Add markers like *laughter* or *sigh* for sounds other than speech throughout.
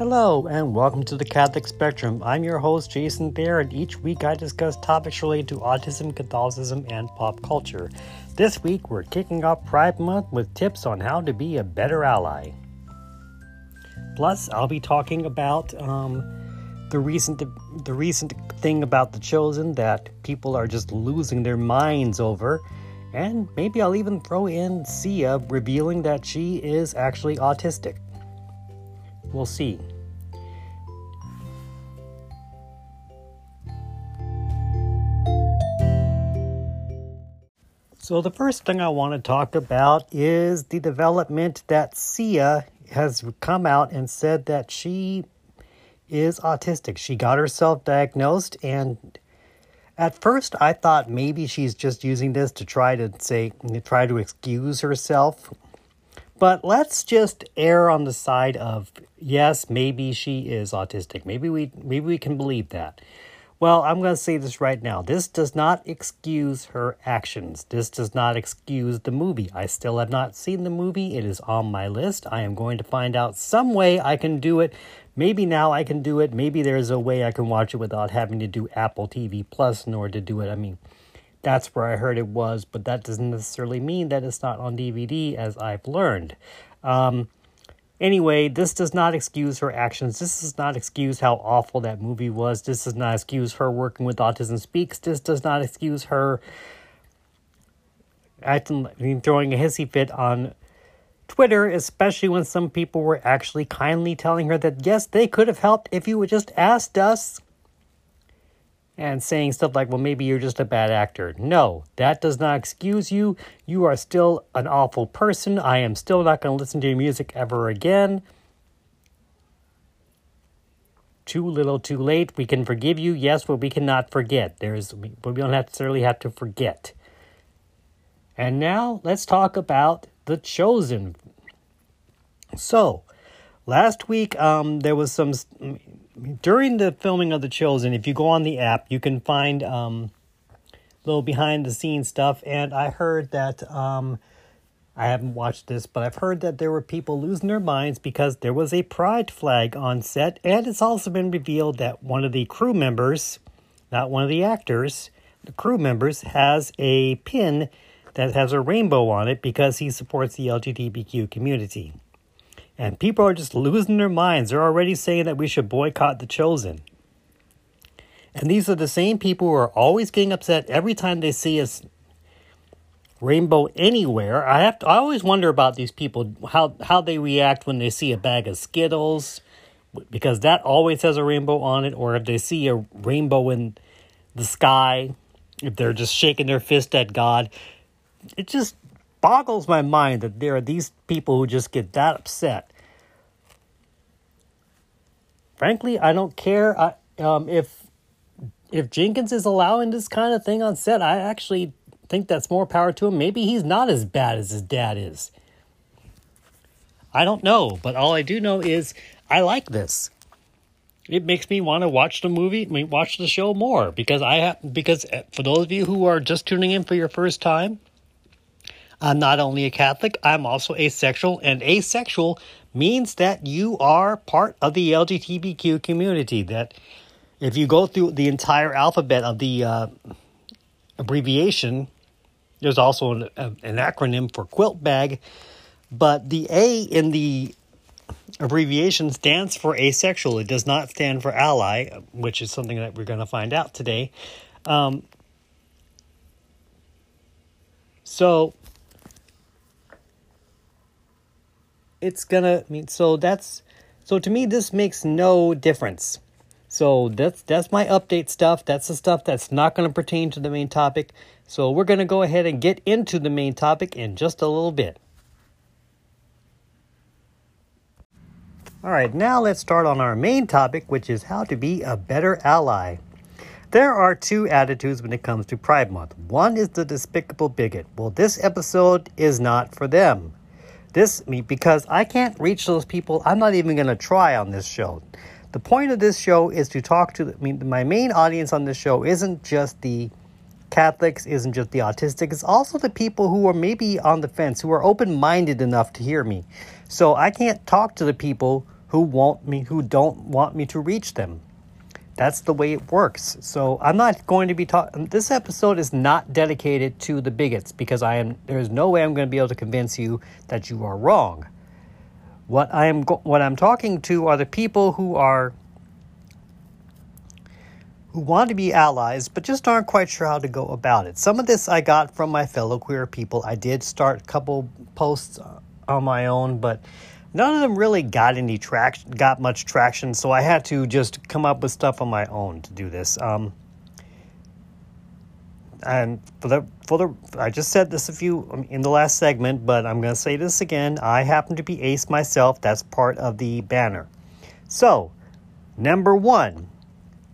Hello, and welcome to the Catholic Spectrum. I'm your host, Jason Thayer, and each week I discuss topics related to autism, Catholicism, and pop culture. This week we're kicking off Pride Month with tips on how to be a better ally. Plus, I'll be talking about um, the recent the recent thing about the chosen that people are just losing their minds over, and maybe I'll even throw in Sia revealing that she is actually autistic. We'll see. So, the first thing I want to talk about is the development that Sia has come out and said that she is autistic. She got herself diagnosed, and at first I thought maybe she's just using this to try to say, try to excuse herself but let's just err on the side of yes, maybe she is autistic. Maybe we maybe we can believe that. Well, I'm going to say this right now. This does not excuse her actions. This does not excuse the movie. I still have not seen the movie. It is on my list. I am going to find out some way I can do it. Maybe now I can do it. Maybe there's a way I can watch it without having to do Apple TV Plus in order to do it. I mean, that's where I heard it was, but that doesn't necessarily mean that it's not on DVD, as I've learned. Um, anyway, this does not excuse her actions. This does not excuse how awful that movie was. This does not excuse her working with Autism Speaks. This does not excuse her acting, throwing a hissy fit on Twitter, especially when some people were actually kindly telling her that yes, they could have helped if you would just asked us and saying stuff like, well, maybe you're just a bad actor. No, that does not excuse you. You are still an awful person. I am still not going to listen to your music ever again. Too little, too late. We can forgive you, yes, but we cannot forget. There's, but we don't necessarily have to forget. And now let's talk about The Chosen. So, last week um, there was some during the filming of The Chosen, if you go on the app, you can find um, little behind the scenes stuff. And I heard that um, I haven't watched this, but I've heard that there were people losing their minds because there was a pride flag on set. And it's also been revealed that one of the crew members, not one of the actors, the crew members, has a pin that has a rainbow on it because he supports the LGBTQ community. And people are just losing their minds. They're already saying that we should boycott The Chosen. And these are the same people who are always getting upset every time they see a rainbow anywhere. I have to, I always wonder about these people how how they react when they see a bag of Skittles because that always has a rainbow on it or if they see a rainbow in the sky if they're just shaking their fist at God. It just boggles my mind that there are these people who just get that upset. Frankly, I don't care I, um, if if Jenkins is allowing this kind of thing on set. I actually think that's more power to him. Maybe he's not as bad as his dad is. I don't know, but all I do know is I like this. It makes me want to watch the movie, watch the show more because I have because uh, for those of you who are just tuning in for your first time, I'm not only a Catholic, I'm also asexual, and asexual means that you are part of the LGBTQ community. That if you go through the entire alphabet of the uh, abbreviation, there's also an, an acronym for QUILTBAG, but the A in the abbreviation stands for asexual. It does not stand for ally, which is something that we're going to find out today. Um, so it's gonna mean so that's so to me this makes no difference. So that's that's my update stuff. That's the stuff that's not going to pertain to the main topic. So we're going to go ahead and get into the main topic in just a little bit. All right, now let's start on our main topic, which is how to be a better ally. There are two attitudes when it comes to Pride Month. One is the despicable bigot. Well, this episode is not for them this me because I can't reach those people. I'm not even going to try on this show. The point of this show is to talk to. I mean, my main audience on this show isn't just the Catholics, isn't just the autistic. It's also the people who are maybe on the fence, who are open minded enough to hear me. So I can't talk to the people who want me who don't want me to reach them. That's the way it works. So I'm not going to be talking. This episode is not dedicated to the bigots because I am. There's no way I'm going to be able to convince you that you are wrong. What I am what I'm talking to are the people who are who want to be allies but just aren't quite sure how to go about it. Some of this I got from my fellow queer people. I did start a couple posts uh, on my own, but none of them really got any traction, got much traction. So I had to just come up with stuff on my own to do this. Um, and for the for the I just said this a few um, in the last segment, but I'm going to say this again. I happen to be ace myself. That's part of the banner. So, number one,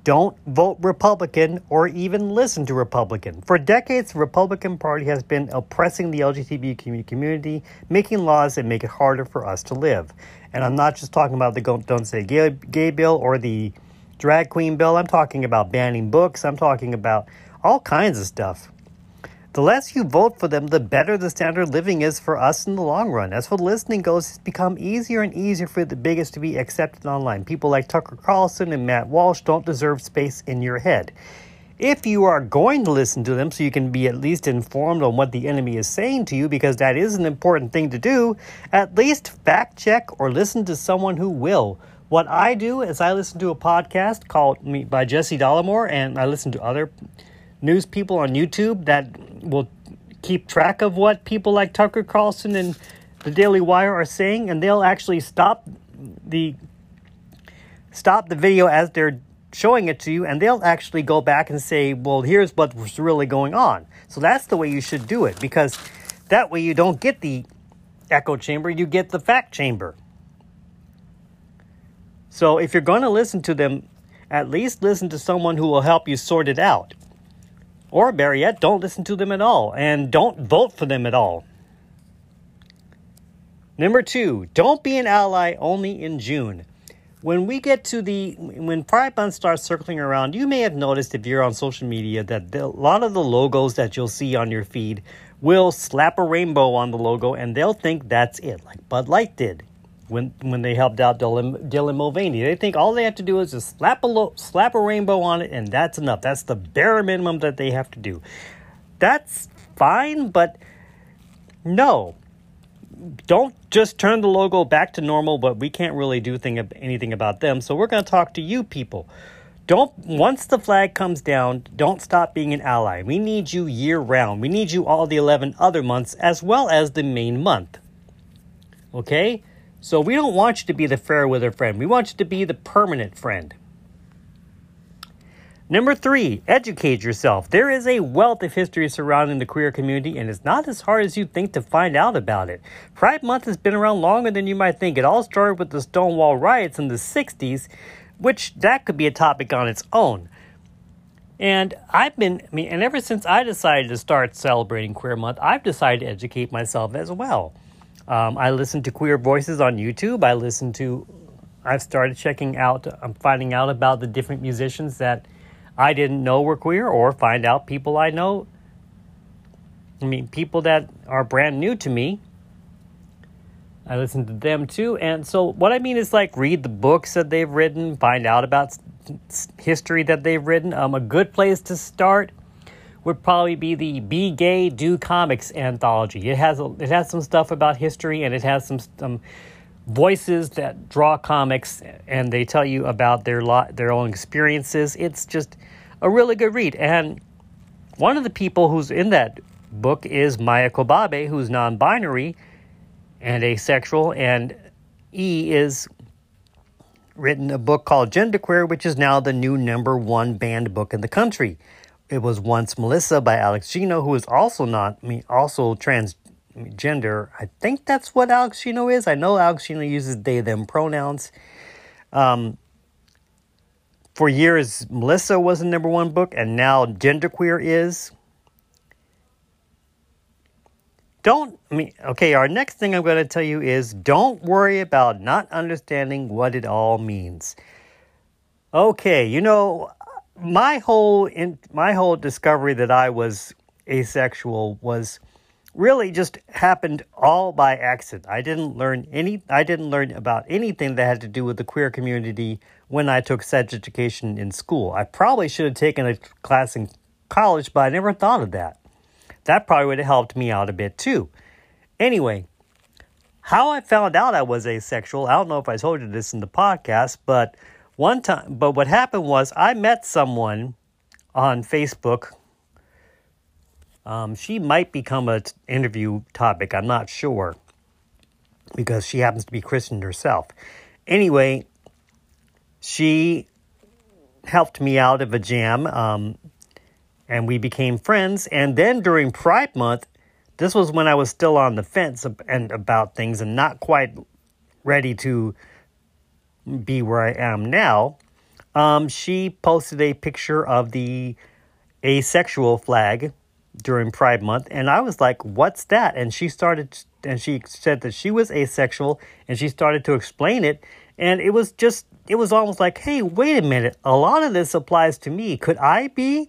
don't vote Republican or even listen to Republican. For decades, the Republican Party has been oppressing the LGBT community, making laws that make it harder for us to live. And I'm not just talking about the Don't Say Gay, gay bill or the drag queen bill. I'm talking about banning books. I'm talking about all kinds of stuff. The less you vote for them, the better the standard of living is for us in the long run. As for listening goes, it's become easier and easier for the biggest to be accepted online. People like Tucker Carlson and Matt Walsh don't deserve space in your head. If you are going to listen to them so you can be at least informed on what the enemy is saying to you, because that is an important thing to do, at least fact check or listen to someone who will. What I do is I listen to a podcast called Me by Jesse Dollemore, and I listen to other news people on YouTube that will keep track of what people like Tucker Carlson and the Daily Wire are saying, and they'll actually stop the stop the video as they're showing it to you, and they'll actually go back and say, "Well, here's what's really going on." So that's the way you should do it because that way you don't get the echo chamber, you get the fact chamber. So if you're going to listen to them, at least listen to someone who will help you sort it out. Or better yet, don't listen to them at all and don't vote for them at all. Number two, don't be an ally only in June. When we get to the when Pride Month starts circling around, you may have noticed if you're on social media that the, a lot of the logos that you'll see on your feed will slap a rainbow on the logo and they'll think that's it, like Bud Light did when when they helped out Dylan, Dylan Mulvaney. They think all they have to do is just slap a lo- slap a rainbow on it, and that's enough. That's the bare minimum that they have to do. That's fine, but no. Don't just turn the logo back to normal, but we can't really do thing, anything about them. So we're going to talk to you people. Don't once the flag comes down, don't stop being an ally. We need you year round. We need you all the 11 other months as well as the main month. Okay? So we don't want you to be the fair weather friend. We want you to be the permanent friend. Number three, educate yourself. There is a wealth of history surrounding the queer community, and it's not as hard as you think to find out about it. Pride Month has been around longer than you might think. It all started with the Stonewall riots in the 60s, which that could be a topic on its own. And I've been, I mean, and ever since I decided to start celebrating Queer Month, I've decided to educate myself as well. Um, I listen to Queer Voices on YouTube. I listen to, I've started checking out, I'm finding out about the different musicians that I didn't know were queer or find out people I know. I mean, people that are brand new to me. I listen to them too. And so, what I mean is like read the books that they've written, find out about history that they've written. Um, a good place to start would probably be the Be Gay Do Comics anthology. It has a, it has some stuff about history and it has some, some voices that draw comics and they tell you about their lot their own experiences. It's just a really good read. And one of the people who's in that book is Maia Kobabe, who's non-binary and asexual, and E is written a book called Genderqueer, which is now the new number one banned book in the country. It was once Melissa by Alex Gino, who is also not I mean, also transgender. I think that's what Alex Gino is. I know Alex Gino uses they them pronouns. Um, for years, Melissa was the number one book, and now Genderqueer is. Don't I mean okay, our next thing I'm going to tell you is don't worry about not understanding what it all means. Okay, you know, my whole in my whole discovery that I was asexual was really just happened all by accident. I didn't learn any I didn't learn about anything that had to do with the queer community when I took sex education in school. I probably should have taken a class in college, but I never thought of that. That probably would have helped me out a bit too. Anyway, how I found out I was asexual, I don't know if I told you this in the podcast, but one time, but what happened was I met someone on Facebook. Um, she might become an interview topic. I'm not sure because she happens to be Christian herself. Anyway, she helped me out of a jam, um, and we became friends. And then during Pride Month, this was when I was still on the fence and about things and not quite ready to be where I am now. Um, she posted a picture of the asexual flag during Pride Month, and I was like, "What's that?" And she started, and she said that she was asexual, and she started to explain it, and it was just, it was almost like, "Hey, wait a minute! A lot of this applies to me. Could I be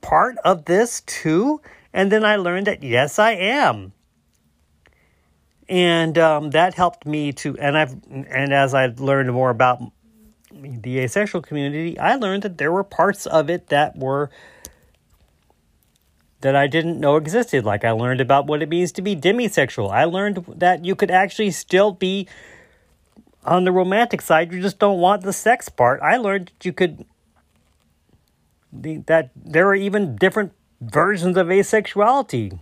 part of this too?" And then I learned that yes, I am. And um, that helped me to, and I've, and as I learned more about the asexual community, I learned that there were parts of it that were that I didn't know existed. Like I learned about what it means to be demisexual. I learned that you could actually still be on the romantic side. You just don't want the sex part. I learned that you could that there are even different versions of asexuality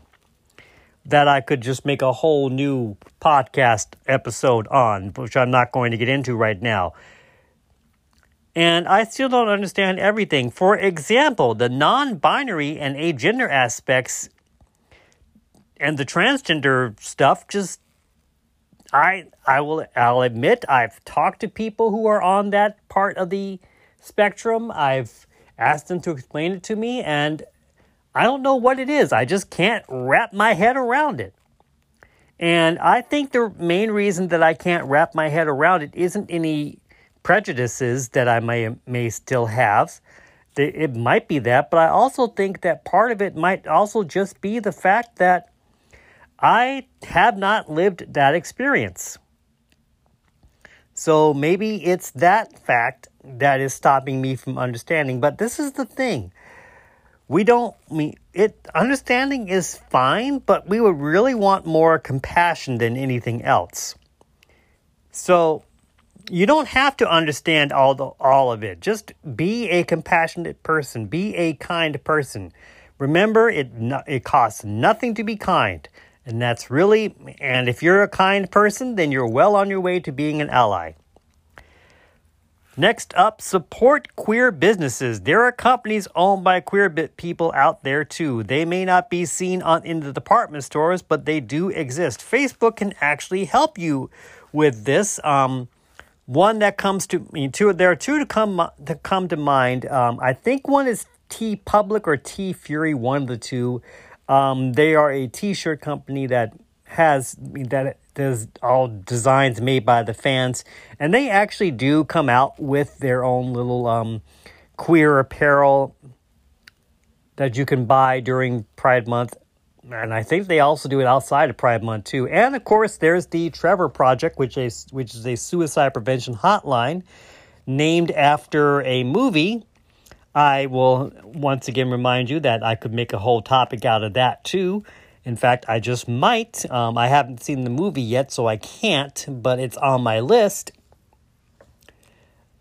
that I could just make a whole new podcast episode on, which I'm not going to get into right now. And I still don't understand everything. For example, the non binary and agender aspects and the transgender stuff just I I will I'll admit I've talked to people who are on that part of the spectrum. I've asked them to explain it to me and I don't know what it is. I just can't wrap my head around it. And I think the main reason that I can't wrap my head around it isn't any prejudices that I may may still have. It might be that, but I also think that part of it might also just be the fact that I have not lived that experience. So maybe it's that fact that is stopping me from understanding. But this is the thing we don't mean it understanding is fine but we would really want more compassion than anything else. So you don't have to understand all the all of it. Just be a compassionate person. Be a kind person. Remember it it costs nothing to be kind and that's really and if you're a kind person then you're well on your way to being an ally Next up, support queer businesses. There are companies owned by queer people out there too. They may not be seen on in the department stores, but they do exist. Facebook can actually help you with this. Um, one that comes to me, two. There are two to come to come to mind. Um, I think one is TeePublic or TeeFury, one of the two. Um, they are a T-shirt company that has that there's all designs made by the fans, and they actually do come out with their own little um, queer apparel that you can buy during Pride Month. And I think they also do it outside of Pride Month too. And of course, there's the Trevor Project, which is which is a suicide prevention hotline named after a movie. I will once again remind you that I could make a whole topic out of that too. In fact, I just might. Um, I haven't seen the movie yet, so I can't, but it's on my list.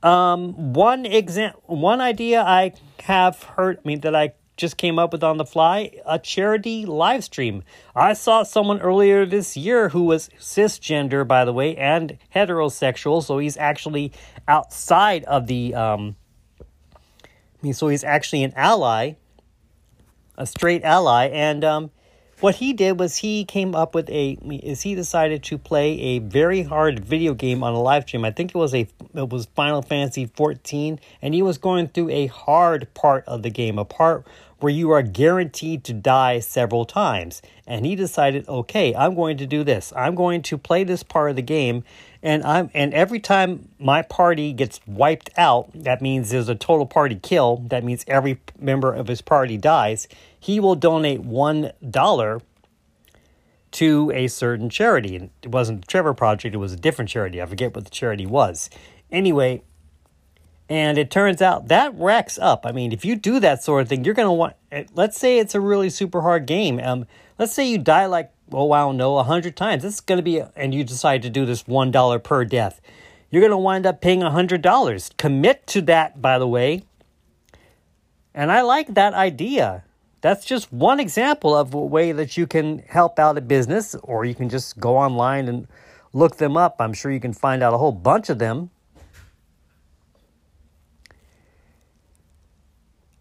Um, one exam- one idea I have heard, I mean, that I just came up with on the fly, a charity live stream. I saw someone earlier this year who was cisgender, by the way, and heterosexual, so he's actually outside of the, um, I mean, so he's actually an ally, a straight ally, and, um, what he did was he came up with a is he decided to play a very hard video game on a live stream. I think it was a it was Final Fantasy 14 and he was going through a hard part of the game, a part where you are guaranteed to die several times. And he decided, "Okay, I'm going to do this. I'm going to play this part of the game and I'm and every time my party gets wiped out, that means there's a total party kill. That means every member of his party dies. He will donate one dollar to a certain charity. And it wasn't the Trevor Project, it was a different charity. I forget what the charity was. Anyway, and it turns out that racks up. I mean, if you do that sort of thing, you're to want, eh, let's say it's a really super hard game. Um, let's say you die like, oh, I don't know, 100 times. This is going to be, and you decide to do this $1 per death. You're going to wind up paying a $100. Commit to that, by the way. And I like that idea. That's just one example of a way that you can help out a business, or you can just go online and look them up. I'm sure you can find out a whole bunch of them.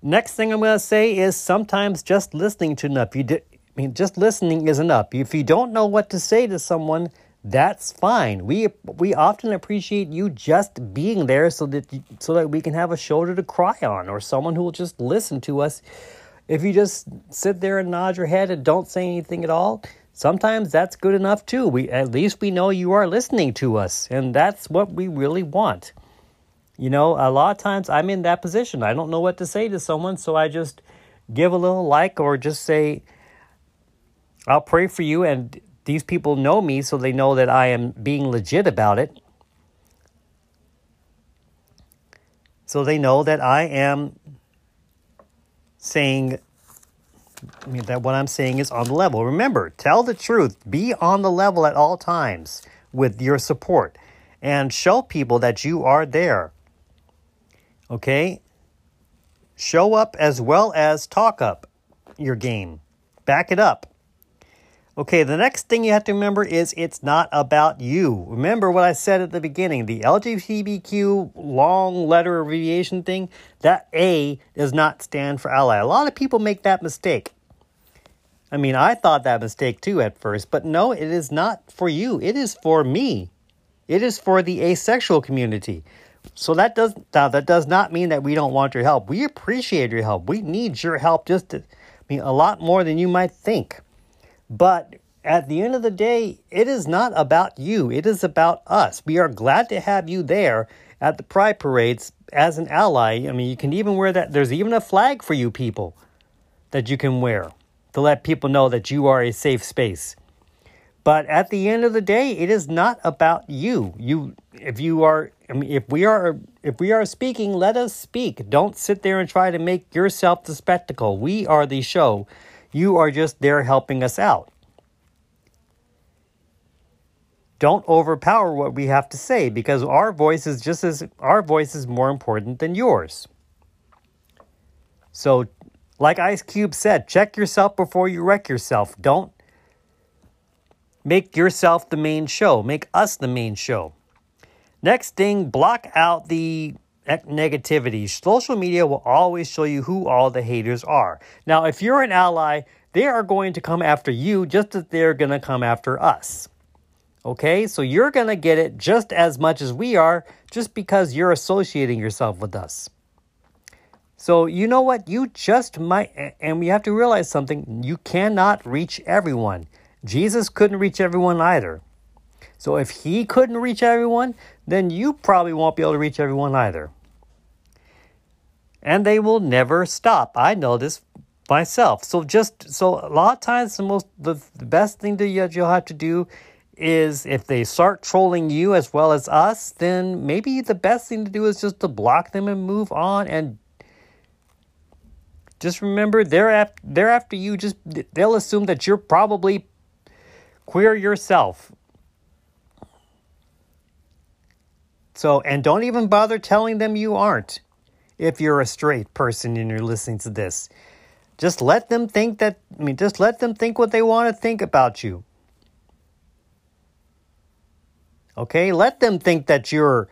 Next thing I'm going to say is sometimes just listening to enough. You I mean, just listening isn't enough. If you don't know what to say to someone, that's fine. We we often appreciate you just being there so that so that we can have a shoulder to cry on or someone who will just listen to us. If you just sit there and nod your head and don't say anything at all, sometimes that's good enough too. We at least we know you are listening to us, and that's what we really want. You know, a lot of times I'm in that position. I don't know what to say to someone, so I just give a little like or just say, I'll pray for you. And these people know me, so they know that I am being legit about it. So they know that I am saying I mean, that what I'm saying is on the level. Remember, tell the truth. Be on the level at all times with your support and show people that you are there. Okay? Show up as well as talk up your game. Back it up. Okay, the next thing you have to remember is it's not about you. Remember what I said at the beginning the LGBTQ long letter abbreviation thing? That A does not stand for ally. A lot of people make that mistake. I mean, I thought that mistake too at first, but no, it is not for you. It is for me. It is for the asexual community. So that does now that does not mean that we don't want your help. We appreciate your help. We need your help just to, I mean a lot more than you might think. But at the end of the day, it is not about you. It is about us. We are glad to have you there at the pride parades as an ally. I mean, you can even wear that. There's even a flag for you people that you can wear to let people know that you are a safe space. But at the end of the day, it is not about you. You if you are I mean if we are if we are speaking, let us speak. Don't sit there and try to make yourself the spectacle. We are the show. You are just there helping us out. Don't overpower what we have to say because our voice is just as our voice is more important than yours. So, like Ice Cube said, check yourself before you wreck yourself. Don't Make yourself the main show. Make us the main show. Next thing, block out the negativity. Social media will always show you who all the haters are. Now, if you're an ally, they are going to come after you just as they're going to come after us. Okay, so you're going to get it just as much as we are just because you're associating yourself with us. So, you know what? You just might, and we have to realize something you cannot reach everyone. Jesus couldn't reach everyone either. So if he couldn't reach everyone, then you probably won't be able to reach everyone either. And they will never stop. I know this myself. So just so a lot of times the most the, the best thing that you'll have to do is if they start trolling you as well as us, then maybe the best thing to do is just to block them and move on and just remember they're after, they're after you just they'll assume that you're probably Queer yourself. So, and don't even bother telling them you aren't if you're a straight person and you're listening to this. Just let them think that, I mean, just let them think what they want to think about you. Okay? Let them think that you're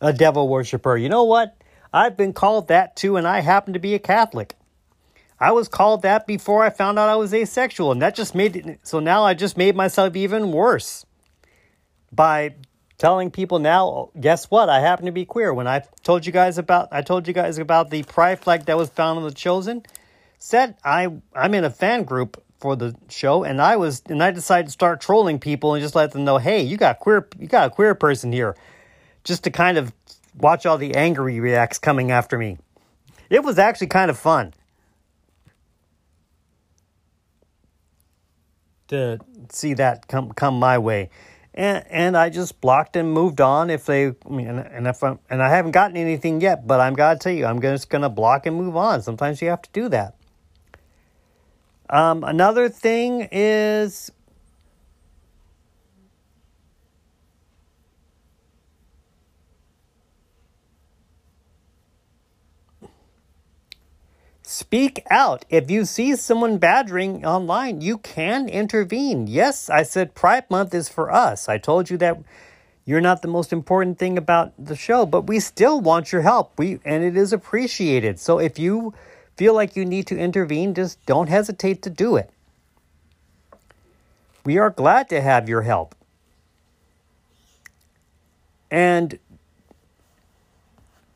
a devil worshiper. You know what? I've been called that too, and I happen to be a Catholic. I was called that before I found out I was asexual, and that just made it so now I just made myself even worse by telling people now, guess what? I happen to be queer. When I told you guys about I told you guys about the pride flag that was found on the chosen, said I I'm in a fan group for the show and I was and I decided to start trolling people and just let them know, hey, you got queer you got a queer person here. Just to kind of watch all the angry reacts coming after me. It was actually kind of fun. to see that come come my way. And, and I just blocked and moved on. If they, I mean, and if I'm, and I haven't gotten anything yet, but I'm gotta tell you, I'm just gonna block and move on. Sometimes you have to do that. Um, another thing is Speak out. If you see someone badgering online, you can intervene. Yes, I said Pride Month is for us. I told you that you're not the most important thing about the show, but we still want your help. We and it is appreciated. So if you feel like you need to intervene, just don't hesitate to do it. We are glad to have your help. And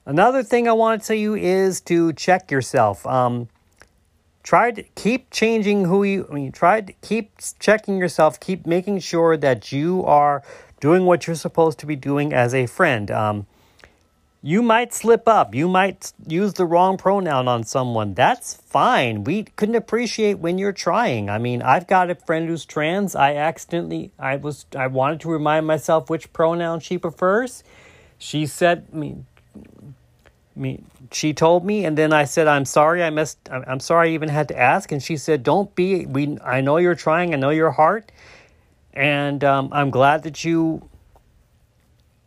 Another thing I want to tell you is to check yourself. Um, try to keep changing who you. I mean, try to keep checking yourself. Keep making sure that you are doing what you're supposed to be doing as a friend. Um, you might slip up. You might use the wrong pronoun on someone. That's fine. We couldn't appreciate when you're trying. I mean, I've got a friend who's trans. I accidentally, I was, I wanted to remind myself which pronoun she prefers. She said, I mean, me she told me and then i said i'm sorry i missed i'm sorry i even had to ask. And she said don't be we i know you're trying i know your heart and um, i'm glad that you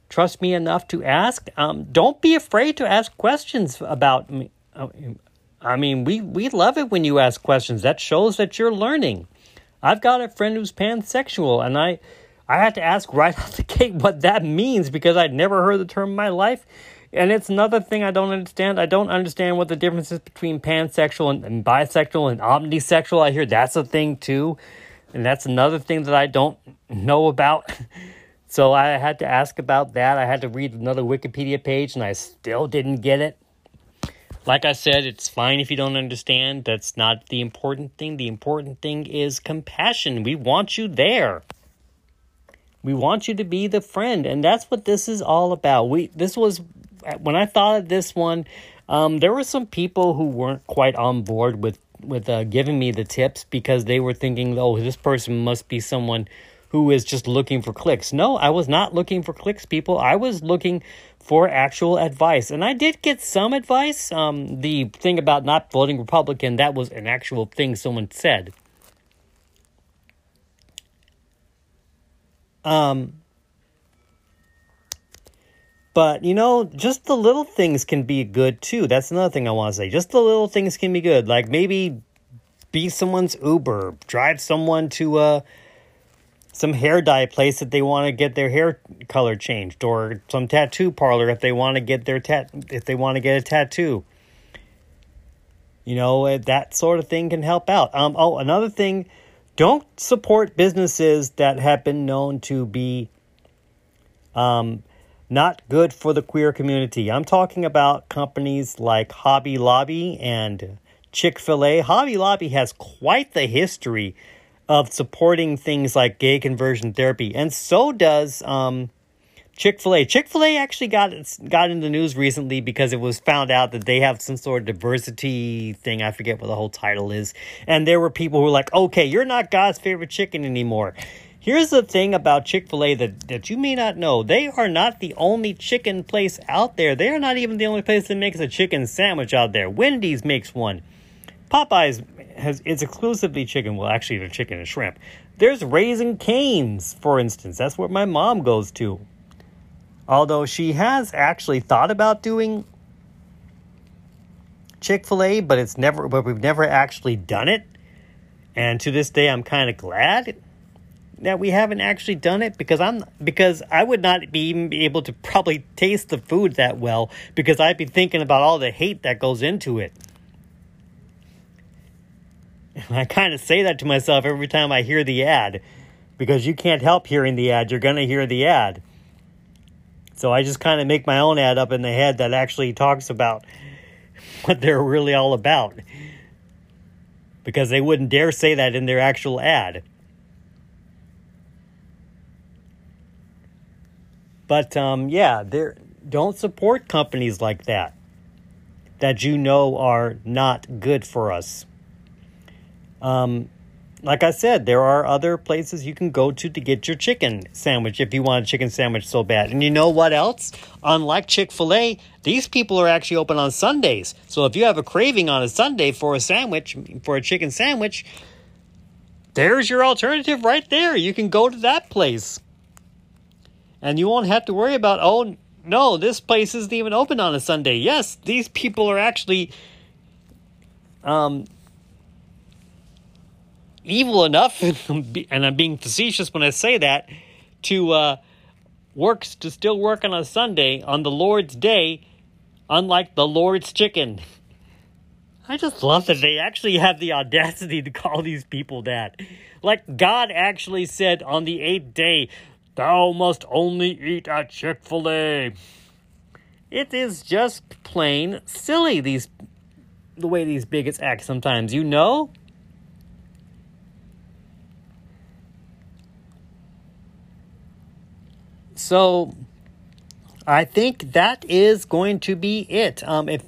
trust me enough to ask. Um, don't be afraid to ask questions about me. I mean we we love it when you ask questions. That shows that you're learning. I've got a friend who's pansexual and i i had to ask right *laughs* out the gate what that means because i'd never heard the term in my life and it's another thing I don't understand. I don't understand what the difference is between pansexual and, and bisexual and omnisexual. I hear that's a thing too. And that's another thing that I don't know about. *laughs* so I had to ask about that. I had to read another Wikipedia page and I still didn't get it. Like I said, it's fine if you don't understand. That's not the important thing. The important thing is compassion. We want you there. We want you to be the friend, and that's what this is all about. We this was when I thought of this one, um, there were some people who weren't quite on board with with uh, giving me the tips because they were thinking, "Oh, this person must be someone who is just looking for clicks." No, I was not looking for clicks, people. I was looking for actual advice, and I did get some advice. Um, the thing about not voting Republican that was an actual thing someone said. Um, but, you know, just the little things can be good too. That's another thing I want to say. Just the little things can be good. Like maybe be someone's Uber, drive someone to uh, some hair dye place that they want to get their hair color changed, or some tattoo parlor if they want to get their tat if they want to get a tattoo. You know, eh, that sort of thing can help out. Um, oh, another thing, don't support businesses that have been known to be um, not good for the queer community. I'm talking about companies like Hobby Lobby and Chick fil A. Hobby Lobby has quite the history of supporting things like gay conversion therapy, and so does um, Chick fil A. Chick fil A actually got, got in the news recently because it was found out that they have some sort of diversity thing. I forget what the whole title is. And there were people who were like, okay, you're not God's favorite chicken anymore. Here's the thing about Chick fil A that, that you may not know. They are not the only chicken place out there. They are not even the only place that makes a chicken sandwich out there. Wendy's makes one. Popeyes has it's exclusively chicken. Well, actually, they're chicken and shrimp. There's Raising Cane's, for instance. That's where my mom goes to. Although she has actually thought about doing Chick fil A, but it's never but we've never actually done it. And to this day I'm kind of glad that we haven't actually done it because I'm because I would not be even be able to probably taste the food that well because I'd be thinking about all the hate that goes into it. And I kind of say that to myself every time I hear the ad because you can't help hearing the ad. You're going to hear the ad. So I just kind of make my own ad up in the head that actually talks about *laughs* what they're really all about. Because they wouldn't dare say that in their actual ad. But um, yeah, there don't support companies like that that you know are not good for us. Um, like I said, there are other places you can go to to get your chicken sandwich if you want a chicken sandwich so bad. And you know what else? Unlike Chick fil A, these people are actually open on Sundays. So if you have a craving on a Sunday for a sandwich, for a chicken sandwich, there's your alternative right there. You can go to that place. And you won't have to worry about, oh, no, this place isn't even open on a Sunday. Yes, these people are actually um, evil enough, *laughs* and I'm being facetious when I say that, to uh, work to still work on a Sunday on the Lord's day, unlike the Lord's chicken. I just love that they actually have the audacity to call these people that. Like God actually said on the eighth day, Thou must only eat at Chick fil A. It is just plain silly, these the way these bigots act sometimes, you know? So I think that is going to be it. Um, if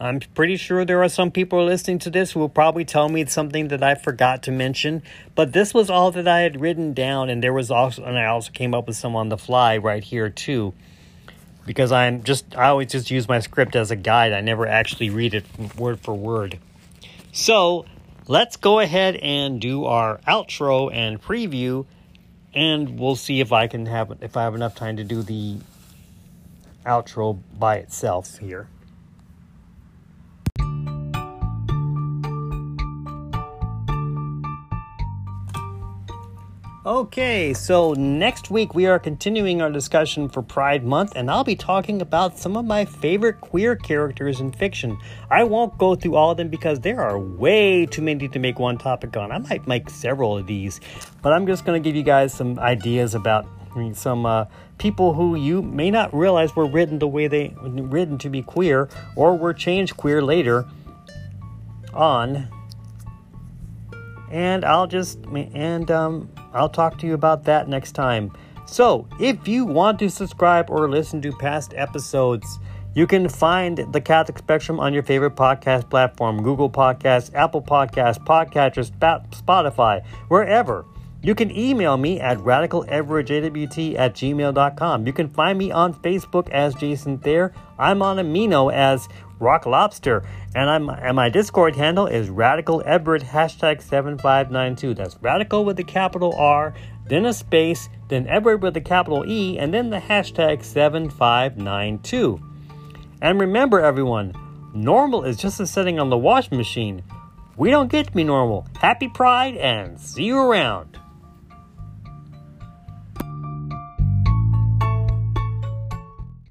I'm pretty sure there are some people listening to this who will probably tell me something that I forgot to mention, but this was all that I had written down, and there was also, and I also came up with some on the fly right here too, because I'm just I always just use my script as a guide. I never actually read it word for word. So let's go ahead and do our outro and preview and we'll see if I can have if I have enough time to do the outro by itself here. Okay, so next week we are continuing our discussion for Pride Month, and I'll be talking about some of my favorite queer characters in fiction. I won't go through all of them because there are way too many to make one topic on. I might make several of these, but I'm just going to give you guys some ideas about some uh, people who you may not realize were written the way they written to be queer or were changed queer later on. And I'll just and um I'll talk to you about that next time. So, if you want to subscribe or listen to past episodes, you can find the Catholic Spectrum on your favorite podcast platform Google Podcasts, Apple Podcasts, Podcatcher, Spotify, wherever. You can email me at radicaleveragejwt at gmail.com. You can find me on Facebook as Jason Thayer. I'm on Amino as Rock Lobster. And I'm and my Discord handle is Radical Everett hashtag 7592. That's radical with a capital R, then a space, then Everett with a capital E, and then the hashtag 7592. And remember everyone, normal is just a setting on the washing machine. We don't get to be normal. Happy Pride and see you around.